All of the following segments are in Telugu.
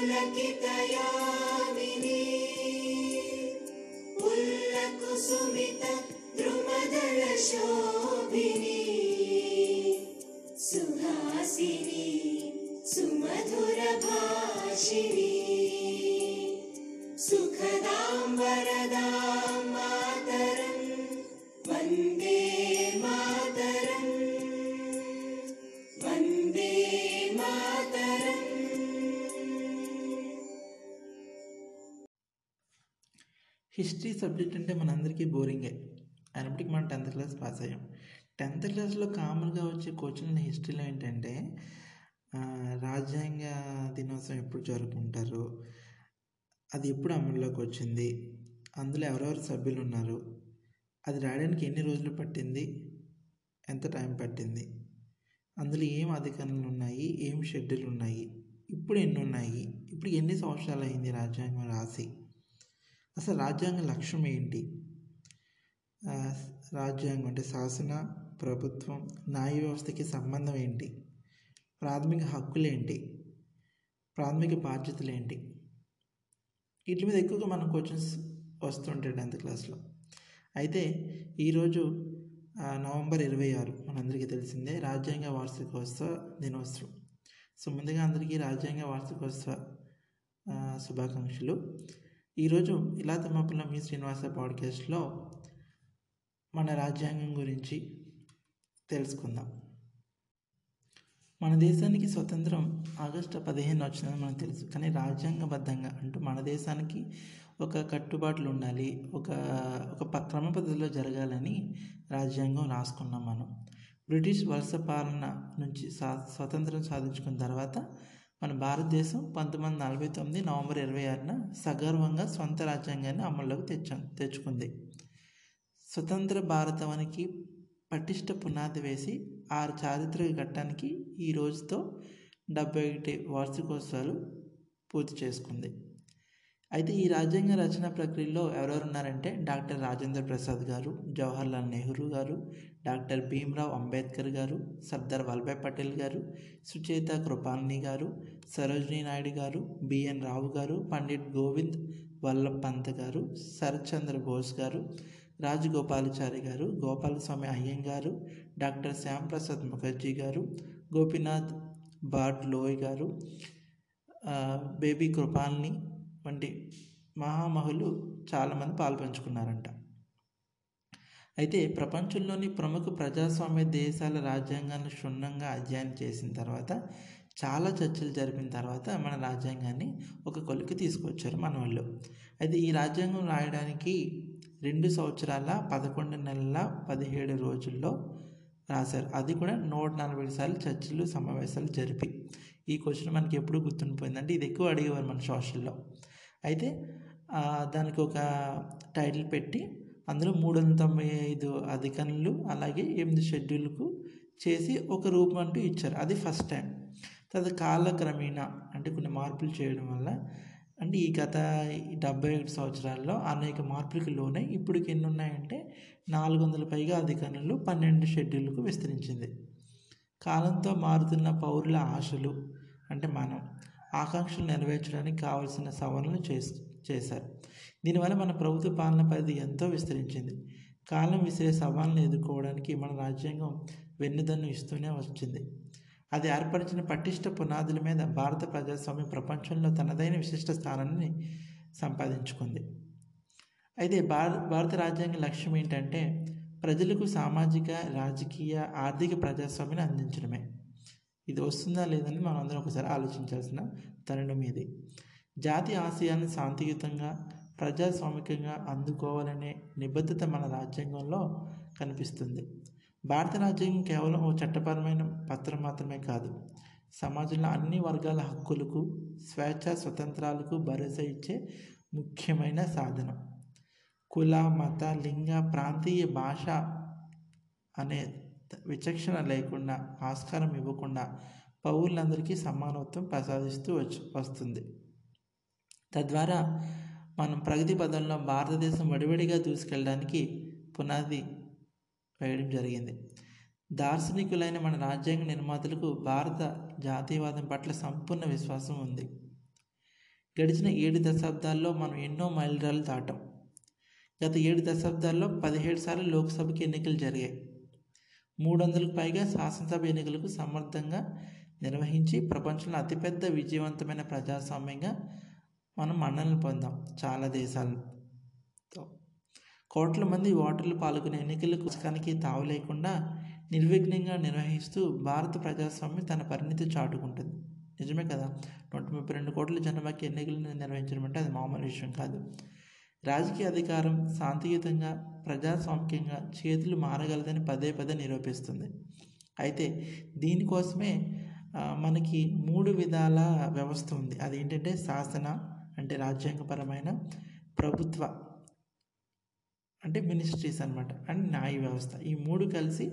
पुलकितयामिनी पुल्लकुसुमित द्रुमदलशोभिनी హిస్టరీ సబ్జెక్ట్ అంటే మనందరికీ బోరింగే. అయినప్పటికీ మనం టెన్త్ క్లాస్ పాస్ అయ్యాం. టెన్త్ క్లాస్లో కామన్గా వచ్చే క్వశ్చన్లు హిస్టరీలో ఏంటంటే రాజ్యాంగ దినోత్సవం ఎప్పుడు జరుపుకుంటారు? అది ఎప్పుడు అమల్లోకి వచ్చింది? అందులో ఎవరెవరు సభ్యులు ఉన్నారు? అది రాయడానికి ఎన్ని రోజులు పట్టింది? ఎంత టైం పట్టింది? అందులో ఏం అధికారులు ఉన్నాయి? ఏం షెడ్యూల్ ఉన్నాయి? ఇప్పుడు ఎన్ని ఉన్నాయి? ఇప్పుడు ఎన్ని సంవత్సరాలు అయింది రాజ్యాంగం రాసి? అసలు రాజ్యాంగ లక్ష్యం ఏంటి? రాజ్యాంగం అంటే శాసన ప్రభుత్వం న్యాయ వ్యవస్థకి సంబంధం ఏంటి? ప్రాథమిక హక్కులు ఏంటి? ప్రాథమిక బాధ్యతలు ఏంటి? వీటి మీద ఎక్కువగా మన క్వశ్చన్స్ వస్తుంటాయి టెన్త్ క్లాస్లో అయితే ఈరోజు నవంబర్ ఇరవై ఆరు మనందరికీ తెలిసిందే రాజ్యాంగ వార్షికోత్సవ దినోత్సవం. సో ముందుగా అందరికీ రాజ్యాంగ వార్షికోత్సవ శుభాకాంక్షలు. ఈరోజు ఇలా తమ్మపల్ల మీ శ్రీనివాస పాడ్కాస్ట్లో మన రాజ్యాంగం గురించి తెలుసుకుందాం. మన దేశానికి స్వతంత్రం ఆగస్టు పదిహేను వచ్చిందని మనకు తెలుసు. కానీ రాజ్యాంగబద్ధంగా అంటూ మన దేశానికి ఒక కట్టుబాట్లు ఉండాలి ఒక ఒక క్రమ పద్ధతిలో జరగాలని రాజ్యాంగం రాసుకున్నాం మనం. బ్రిటిష్ వలస పాలన నుంచి స్వాతంత్రం స్వతంత్రం సాధించుకున్న తర్వాత మన భారతదేశం పంతొమ్మిది వందల నలభై తొమ్మిది నవంబర్ ఇరవై ఆరున సగర్వంగా సొంత రాజ్యాంగాన్ని అమల్లోకి తెచ్చా తెచ్చుకుంది. స్వతంత్ర భారతానికి పటిష్ట పునాది వేసి ఆరు చారిత్రక ఘట్టానికి ఈ రోజుతో డెబ్బై ఒకటి వార్షికోత్సవాలు పూర్తి చేసుకుంది. అయితే ఈ రాజ్యాంగ రచన ప్రక్రియలో ఎవరెవరు ఉన్నారంటే డాక్టర్ రాజేంద్ర ప్రసాద్ గారు జవహర్లాల్ నెహ్రూ గారు డాక్టర్ భీమ్రావ్ అంబేద్కర్ గారు సర్దార్ వల్లభాయ్ పటేల్ గారు సుచేత కృపాల్ని గారు సరోజినీ నాయుడు గారు బిఎన్ రావు గారు పండిట్ గోవింద్ వల్లభ్ పంత్ గారు శరత్చంద్ర బోస్ గారు రాజగోపాలాచారి గారు గోపాలస్వామి అయ్యంగారు డాక్టర్ శ్యామ్ ప్రసాద్ ముఖర్జీ గారు గోపీనాథ్ బాడ్ లోయ్ గారు బేబీ కృపాల్ని వంటి మహామహులు చాలామంది పాల్పంచుకున్నారంట. అయితే ప్రపంచంలోని ప్రముఖ ప్రజాస్వామ్య దేశాల రాజ్యాంగాన్ని క్షుణ్ణంగా అధ్యయనం చేసిన తర్వాత చాలా చర్చలు జరిపిన తర్వాత మన రాజ్యాంగాన్ని ఒక కొలికి తీసుకొచ్చారు మన వాళ్ళు. అయితే ఈ రాజ్యాంగం రాయడానికి రెండు సంవత్సరాల పదకొండు నెలల పదిహేడు రోజుల్లో రాశారు. అది కూడా నూట నలభై సార్లు చర్చలు సమావేశాలు జరిపి. ఈ క్వశ్చన్ మనకి ఎప్పుడు గుర్తుండిపోయిందంటే ఇది ఎక్కువ అడిగేవారు మన సోషల్లో. అయితే దానికి ఒక టైటిల్ పెట్టి అందులో మూడు వందల తొంభై ఐదు అధికరణలు అలాగే ఎనిమిది షెడ్యూల్కు చేసి ఒక రూపం అంటూ ఇచ్చారు. అది ఫస్ట్ టైం. తర్వాత కాలక్రమేణా అంటే కొన్ని మార్పులు చేయడం వల్ల అంటే ఈ గత డెబ్బై ఒకటి సంవత్సరాల్లో అనేక మార్పులకు లోనై ఇప్పటికి ఎన్ని ఉన్నాయంటే నాలుగు వందల పైగా అధికారులు పన్నెండు షెడ్యూల్కు విస్తరించింది. కాలంతో మారుతున్న పౌరుల ఆశలు అంటే మనం ఆకాంక్షలు నెరవేర్చడానికి కావాల్సిన సవరణలు చేస్ చేశారు. దీనివల్ల మన ప్రభుత్వ పాలన పరిధి ఎంతో విస్తరించింది. కాలం విసిరే సవాళ్ళను ఎదుర్కోవడానికి మన రాజ్యాంగం వెన్నుదన్ను ఇస్తూనే వచ్చింది. అది ఏర్పరిచిన పటిష్ట పునాదుల మీద భారత ప్రజాస్వామ్య ప్రపంచంలో తనదైన విశిష్ట స్థానాన్ని సంపాదించుకుంది. అయితే భారత భారత రాజ్యాంగ లక్ష్యం ఏంటంటే ప్రజలకు సామాజిక రాజకీయ ఆర్థిక ప్రజాస్వామ్యాన్ని అందించడమే. ఇది వస్తుందా లేదని మనం అందరం ఒకసారి ఆలోచించాల్సిన తరుణం ఇది. జాతి ఆశయాన్ని శాంతియుతంగా ప్రజాస్వామికంగా అందుకోవాలనే నిబద్ధత మన రాజ్యాంగంలో కనిపిస్తుంది. భారత రాజ్యాంగం కేవలం ఓ చట్టపరమైన పత్రం మాత్రమే కాదు. సమాజంలో అన్ని వర్గాల హక్కులకు స్వేచ్ఛ స్వతంత్రాలకు భరోసా ఇచ్చే ముఖ్యమైన సాధనం. కుల మత లింగ ప్రాంతీయ భాష అనే విచక్షణ లేకుండా ఆస్కారం ఇవ్వకుండా పౌరులందరికీ సమానత్వం ప్రసాదిస్తూ వచ్చి వస్తుంది. తద్వారా మనం ప్రగతి పదంలో భారతదేశం వడివడిగా దూసుకెళ్ళడానికి పునాది వేయడం జరిగింది. దార్శనికులైన మన రాజ్యాంగ నిర్మాతలకు భారత జాతీయవాదం పట్ల సంపూర్ణ విశ్వాసం ఉంది. గడిచిన ఏడు దశాబ్దాల్లో మనం ఎన్నో మైలురాళ్ళు దాటాం. గత ఏడు దశాబ్దాల్లో పదిహేడు సార్లు లోక్సభకి ఎన్నికలు జరిగాయి. మూడు వందలకు పైగా శాసనసభ ఎన్నికలకు సమర్థంగా నిర్వహించి ప్రపంచంలో అతిపెద్ద విజయవంతమైన ప్రజాస్వామ్యంగా మనం మన్ననలు పొందాం చాలా దేశాలతో. కోట్ల మంది ఓటర్లు పాల్గొనే ఎన్నికల పుస్తకానికి తావు లేకుండా నిర్విఘ్నంగా నిర్వహిస్తూ భారత ప్రజాస్వామ్యం తన పరిణితి చాటుకుంటుంది. నిజమే కదా? నూట ముప్పై రెండు కోట్ల జనాభాకి ఎన్నికలను నిర్వహించడం అంటే అది మామూలు విషయం కాదు. రాజకీయ అధికారం శాంతియుతంగా ప్రజాస్వామ్యంగా చేతులు మారగలదని పదే పదే నిరూపిస్తుంది. అయితే దీనికోసమే మనకి మూడు విధాల వ్యవస్థ ఉంది. అదేంటంటే శాసన అంటే రాజ్యాంగపరమైన ప్రభుత్వ అంటే మినిస్ట్రీస్ అన్నమాట అండ్ న్యాయ వ్యవస్థ. ఈ మూడు కలిసి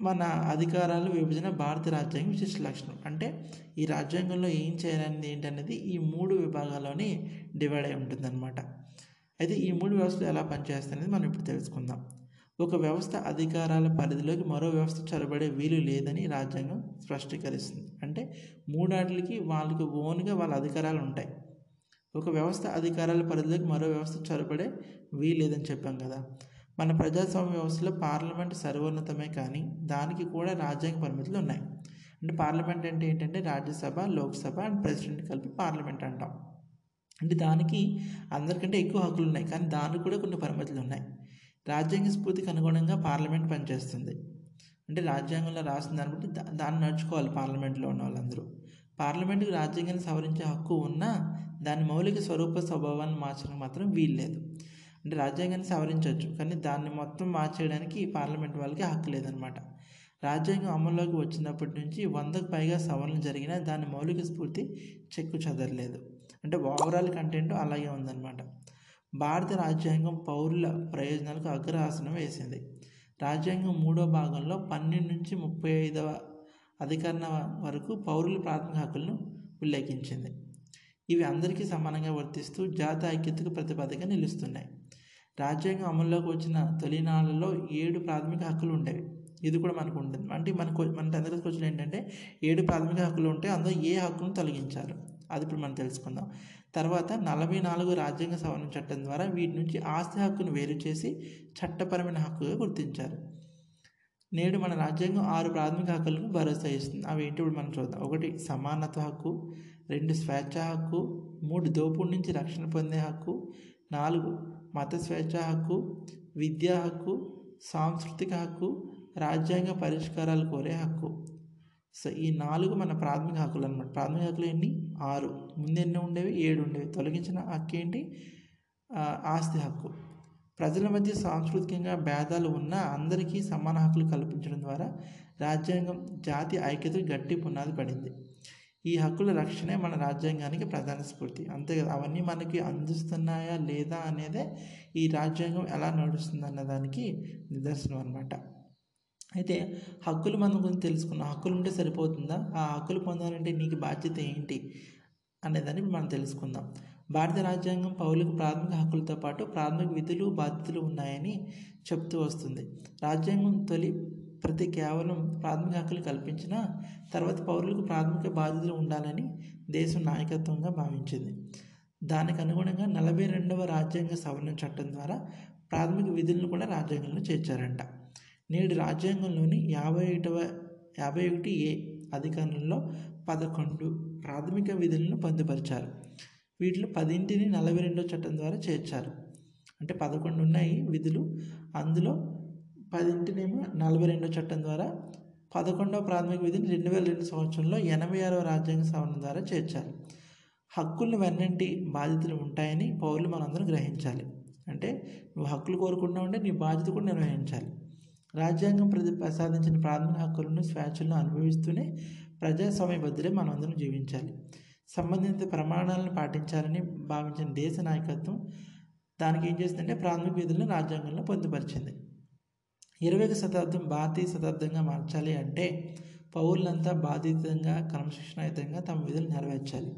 మన అధికారాలు విభజన భారత రాజ్యాంగం విశిష్ట లక్షణం. అంటే ఈ రాజ్యాంగంలో ఏం చేయాలనేది ఏంటనేది ఈ మూడు విభాగాల్లోని డివైడ్ అయి ఉంటుందన్నమాట. అయితే ఈ మూడు వ్యవస్థలు ఎలా పనిచేస్తాయనేది మనం ఇప్పుడు తెలుసుకుందాం. ఒక వ్యవస్థ అధికారాల పరిధిలోకి మరో వ్యవస్థ చొరబడే వీలు లేదని రాజ్యాంగం స్పష్టీకరిస్తుంది. అంటే మూడాటికి వాళ్ళకి ఓన్గా వాళ్ళ అధికారాలు ఉంటాయి. ఒక వ్యవస్థ అధికారాల పరిధిలోకి మరో వ్యవస్థ చొరబడే వీలు లేదని చెప్పాం కదా. మన ప్రజాస్వామ్య వ్యవస్థలో పార్లమెంట్ సర్వోన్నతమే కానీ దానికి కూడా రాజ్యాంగ పరిమితులు ఉన్నాయి. అంటే పార్లమెంట్ అంటే ఏంటంటే రాజ్యసభ లోక్సభ అండ్ ప్రెసిడెంట్ కలిపి పార్లమెంట్ అంటాం. అంటే దానికి అందరికంటే ఎక్కువ హక్కులు ఉన్నాయి. కానీ దానికి కూడా కొన్ని పరిమితులు ఉన్నాయి. రాజ్యాంగ స్ఫూర్తికి అనుగుణంగా పార్లమెంట్ పనిచేస్తుంది. అంటే రాజ్యాంగంలో రాసిన దాన్ని బట్టి దాన్ని నడుచుకోవాలి పార్లమెంట్లో ఉన్న వాళ్ళందరూ. పార్లమెంటుకు రాజ్యాంగాన్ని సవరించే హక్కు ఉన్నా దాని మౌలిక స్వరూప స్వభావాన్ని మార్చడం మాత్రం వీల్లేదు. అంటే రాజ్యాంగాన్ని సవరించవచ్చు. కానీ దాన్ని మొత్తం మార్చేయడానికి పార్లమెంట్ వాళ్ళకి హక్కు లేదనమాట. రాజ్యాంగం అమల్లోకి వచ్చినప్పటి నుంచి వందకు పైగా సవరణలు జరిగినా దాని మౌలిక స్ఫూర్తి చెక్కు చెదరలేదు. అంటే ఓవరాల్ కంటెంట్ అలాగే ఉందన్నమాట భారత రాజ్యాంగం పౌరుల ప్రయోజనాలకు అగ్రహాసనం వేసింది. రాజ్యాంగం మూడో భాగంలో పన్నెండు నుంచి ముప్పై ఐదవ అధికరణ వరకు పౌరుల ప్రాథమిక హక్కులను ఉల్లేఖించింది. ఇవి అందరికీ సమానంగా వర్తిస్తూ జాతి ఐక్యతకు ప్రతిపాదగా నిలుస్తున్నాయి. రాజ్యాంగం అమల్లోకి వచ్చిన తొలినాళ్ళలో ఏడు ప్రాథమిక హక్కులు ఉండేవి. ఇది కూడా మనకు ఉంటుంది. అంటే మనకు మన టెన్త్ క్వశ్చన్ ఏంటంటే ఏడు ప్రాథమిక హక్కులు ఉంటే అందులో ఏ హక్కును తొలగించారు? అది ఇప్పుడు మనం తెలుసుకుందాం. తర్వాత నలభై నాలుగు రాజ్యాంగ సవరణ చట్టం ద్వారా వీటి నుంచి ఆస్తి హక్కును వేరు చేసి చట్టపరమైన హక్కుగా గుర్తించారు. నేడు మన రాజ్యాంగం ఆరు ప్రాథమిక హక్కులను భరోసా ఇస్తుంది. అవి ఏంటి? ఇప్పుడు మనం చూద్దాం. ఒకటి సమానత్వ హక్కు. రెండు స్వేచ్ఛ హక్కు. మూడు దోపుడు నుంచి రక్షణ పొందే హక్కు. నాలుగు మత స్వేచ్ఛ హక్కు విద్యా హక్కు సాంస్కృతిక హక్కు రాజ్యాంగ పరిష్కారాలు కోరే హక్కు. సో ఈ నాలుగు మన ప్రాథమిక హక్కులు అనమాట ప్రాథమిక హక్కులు ఎన్ని ఆరు. ముందెన్ని ఉండేవి? ఏడు ఉండేవి. తొలగించిన హక్కు ఏంటి? ఆస్తి హక్కు. ప్రజల మధ్య సాంస్కృతికంగా భేదాలు ఉన్నా అందరికీ సమాన హక్కులు కల్పించడం ద్వారా రాజ్యాంగం జాతి ఐక్యతకు గట్టి పునాది పడింది. ఈ హక్కుల రక్షణే మన రాజ్యాంగానికి ప్రధాన స్ఫూర్తి. అంతే కదా? అవన్నీ మనకి అందిస్తున్నాయా లేదా అనేదే ఈ రాజ్యాంగం ఎలా నడుస్తుంది అన్న దానికి నిదర్శనం అనమాట అయితే హక్కులు మనం గురించి తెలుసుకున్నాం హక్కులు ఉంటే సరిపోతుందా? ఆ హక్కులు పొందాలంటే నీకు బాధ్యత ఏంటి అనేదాన్ని మనం తెలుసుకుందాం. భారత రాజ్యాంగం పౌరులకు ప్రాథమిక హక్కులతో పాటు ప్రాథమిక విధులు బాధ్యతలు ఉన్నాయని చెప్తూ వస్తుంది. రాజ్యాంగం తొలి ప్రతి కేవలం ప్రాథమిక హక్కులు కల్పించిన తర్వాత పౌరులకు ప్రాథమిక బాధ్యతలు ఉండాలని దేశం నాయకత్వంగా భావించింది. దానికి అనుగుణంగా నలభై రెండవ రాజ్యాంగ సవరణ చట్టం ద్వారా ప్రాథమిక విధులను కూడా రాజ్యాంగంలో చేర్చారంట. నేడు రాజ్యాంగంలోని యాభై ఒకటవ యాభై ఒకటి ఏ అధికారంలో పదకొండు ప్రాథమిక విధులను పొందుపరిచారు. వీటిలో పదింటిని నలభై రెండో చట్టం ద్వారా చేర్చారు. అంటే పదకొండు ఉన్నాయి విధులు. అందులో పదింటినేమో నలభై రెండో చట్టం ద్వారా పదకొండవ ప్రాథమిక విధిని రెండు వేల రెండు సంవత్సరంలో ఎనభై ఆరవ రాజ్యాంగ సవరణ ద్వారా చేర్చారు హక్కులను వెన్నంటి బాధ్యతలు ఉంటాయని పౌరులు మనందరం గ్రహించాలి. అంటే నువ్వు హక్కులు కోరుకుంటా ఉంటే నీ బాధ్యత కూడా నిర్వహించాలి. రాజ్యాంగం ప్రతి ప్రసాదించిన ప్రాథమిక హక్కులను స్వేచ్ఛలను అనుభవిస్తూనే ప్రజాస్వామ్య బద్దులే మనందరం జీవించాలి. సంబంధిత ప్రమాణాలను పాటించాలని భావించిన దేశ నాయకత్వం దానికి ఏం చేసిందంటే ప్రాథమిక విధులను రాజ్యాంగంలో పొందుపరిచింది. ఇరవై శతాబ్దం భారతీయ శతాబ్దంగా మార్చాలి అంటే పౌరులంతా బాధితంగా క్రమశిక్షణాయుతంగా తమ విధులు నెరవేర్చాలి.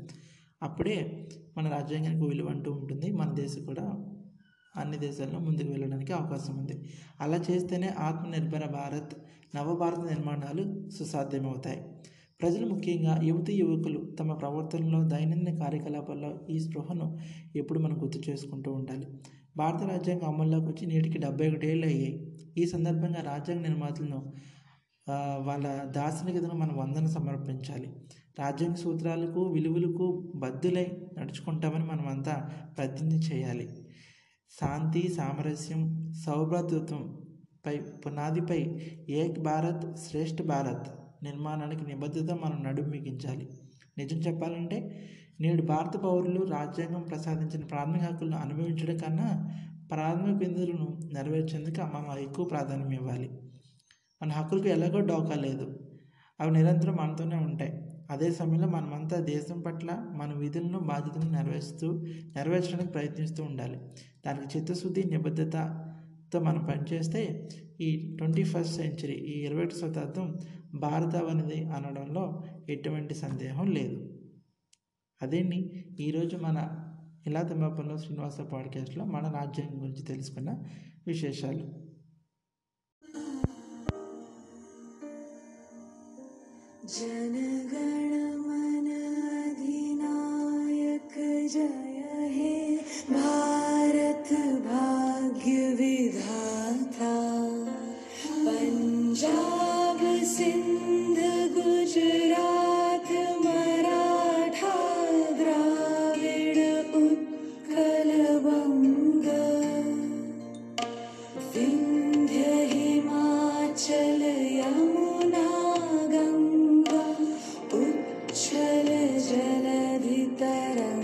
అప్పుడే మన రాజ్యాంగానికి విలువ అంటూ ఉంటుంది. మన దేశం కూడా అన్ని దేశాల్లో ముందుకు వెళ్ళడానికి అవకాశం ఉంది. అలా చేస్తేనే ఆత్మనిర్భర భారత్ నవభారత నిర్మాణాలు సుసాధ్యమవుతాయి. ప్రజలు ముఖ్యంగా యువతి యువకులు తమ ప్రవర్తనలో దైనందిన కార్యకలాపాల్లో ఈ స్పృహను ఎప్పుడు మనం గుర్తు చేసుకుంటూ ఉండాలి. భారత రాజ్యాంగం అమల్లోకి వచ్చి నేటికి డెబ్బై ఒకటి ఏళ్ళు అయ్యాయి. ఈ సందర్భంగా రాజ్యాంగ నిర్మాతలను వాళ్ళ దార్శనికతను మనం వందన సమర్పించాలి. రాజ్యాంగ సూత్రాలకు విలువలకు బద్దులై నడుచుకుంటామని మనమంతా ప్రతిజ్ఞ చేయాలి. శాంతి సామరస్యం సౌభ్రాతృత్వం పై పునాదిపై ఏక్ భారత్ శ్రేష్ఠ భారత్ నిర్మాణానికి నిబద్ధత మనం నడుమిగించాలి నిజం చెప్పాలంటే నేడు భారత పౌరులు రాజ్యాంగం ప్రసాదించిన ప్రాథమిక హక్కులను అనుభవించడం కన్నా ప్రాథమిక విధులను నెరవేర్చేందుకు మనం ఎక్కువ ప్రాధాన్యం ఇవ్వాలి. మన హక్కులకు ఎలాగో డోకా లేదు. అవి నిరంతరం మనతోనే ఉంటాయి. అదే సమయంలో మనమంతా దేశం పట్ల మన విధులను బాధ్యతలను నెరవేరుస్తూ నెరవేర్చడానికి ప్రయత్నిస్తూ ఉండాలి. దానికి చిత్తశుద్ధి నిబద్ధతతో మనం పనిచేస్తే ఈ ట్వంటీ ఫస్ట్ సెంచరీ ఈ ఇరవై ఒకటి శతాబ్దం భారతవనిది అనడంలో ఎటువంటి సందేహం లేదు. అదేండి ఈరోజు మన ఇలా తంబాపల్లో శ్రీనివాస పాడ్కాస్ట్లో మన రాజ్యాంగం గురించి తెలుసుకున్న విశేషాలు. जनगणमनाधिनायक జయ హే भा esperanza.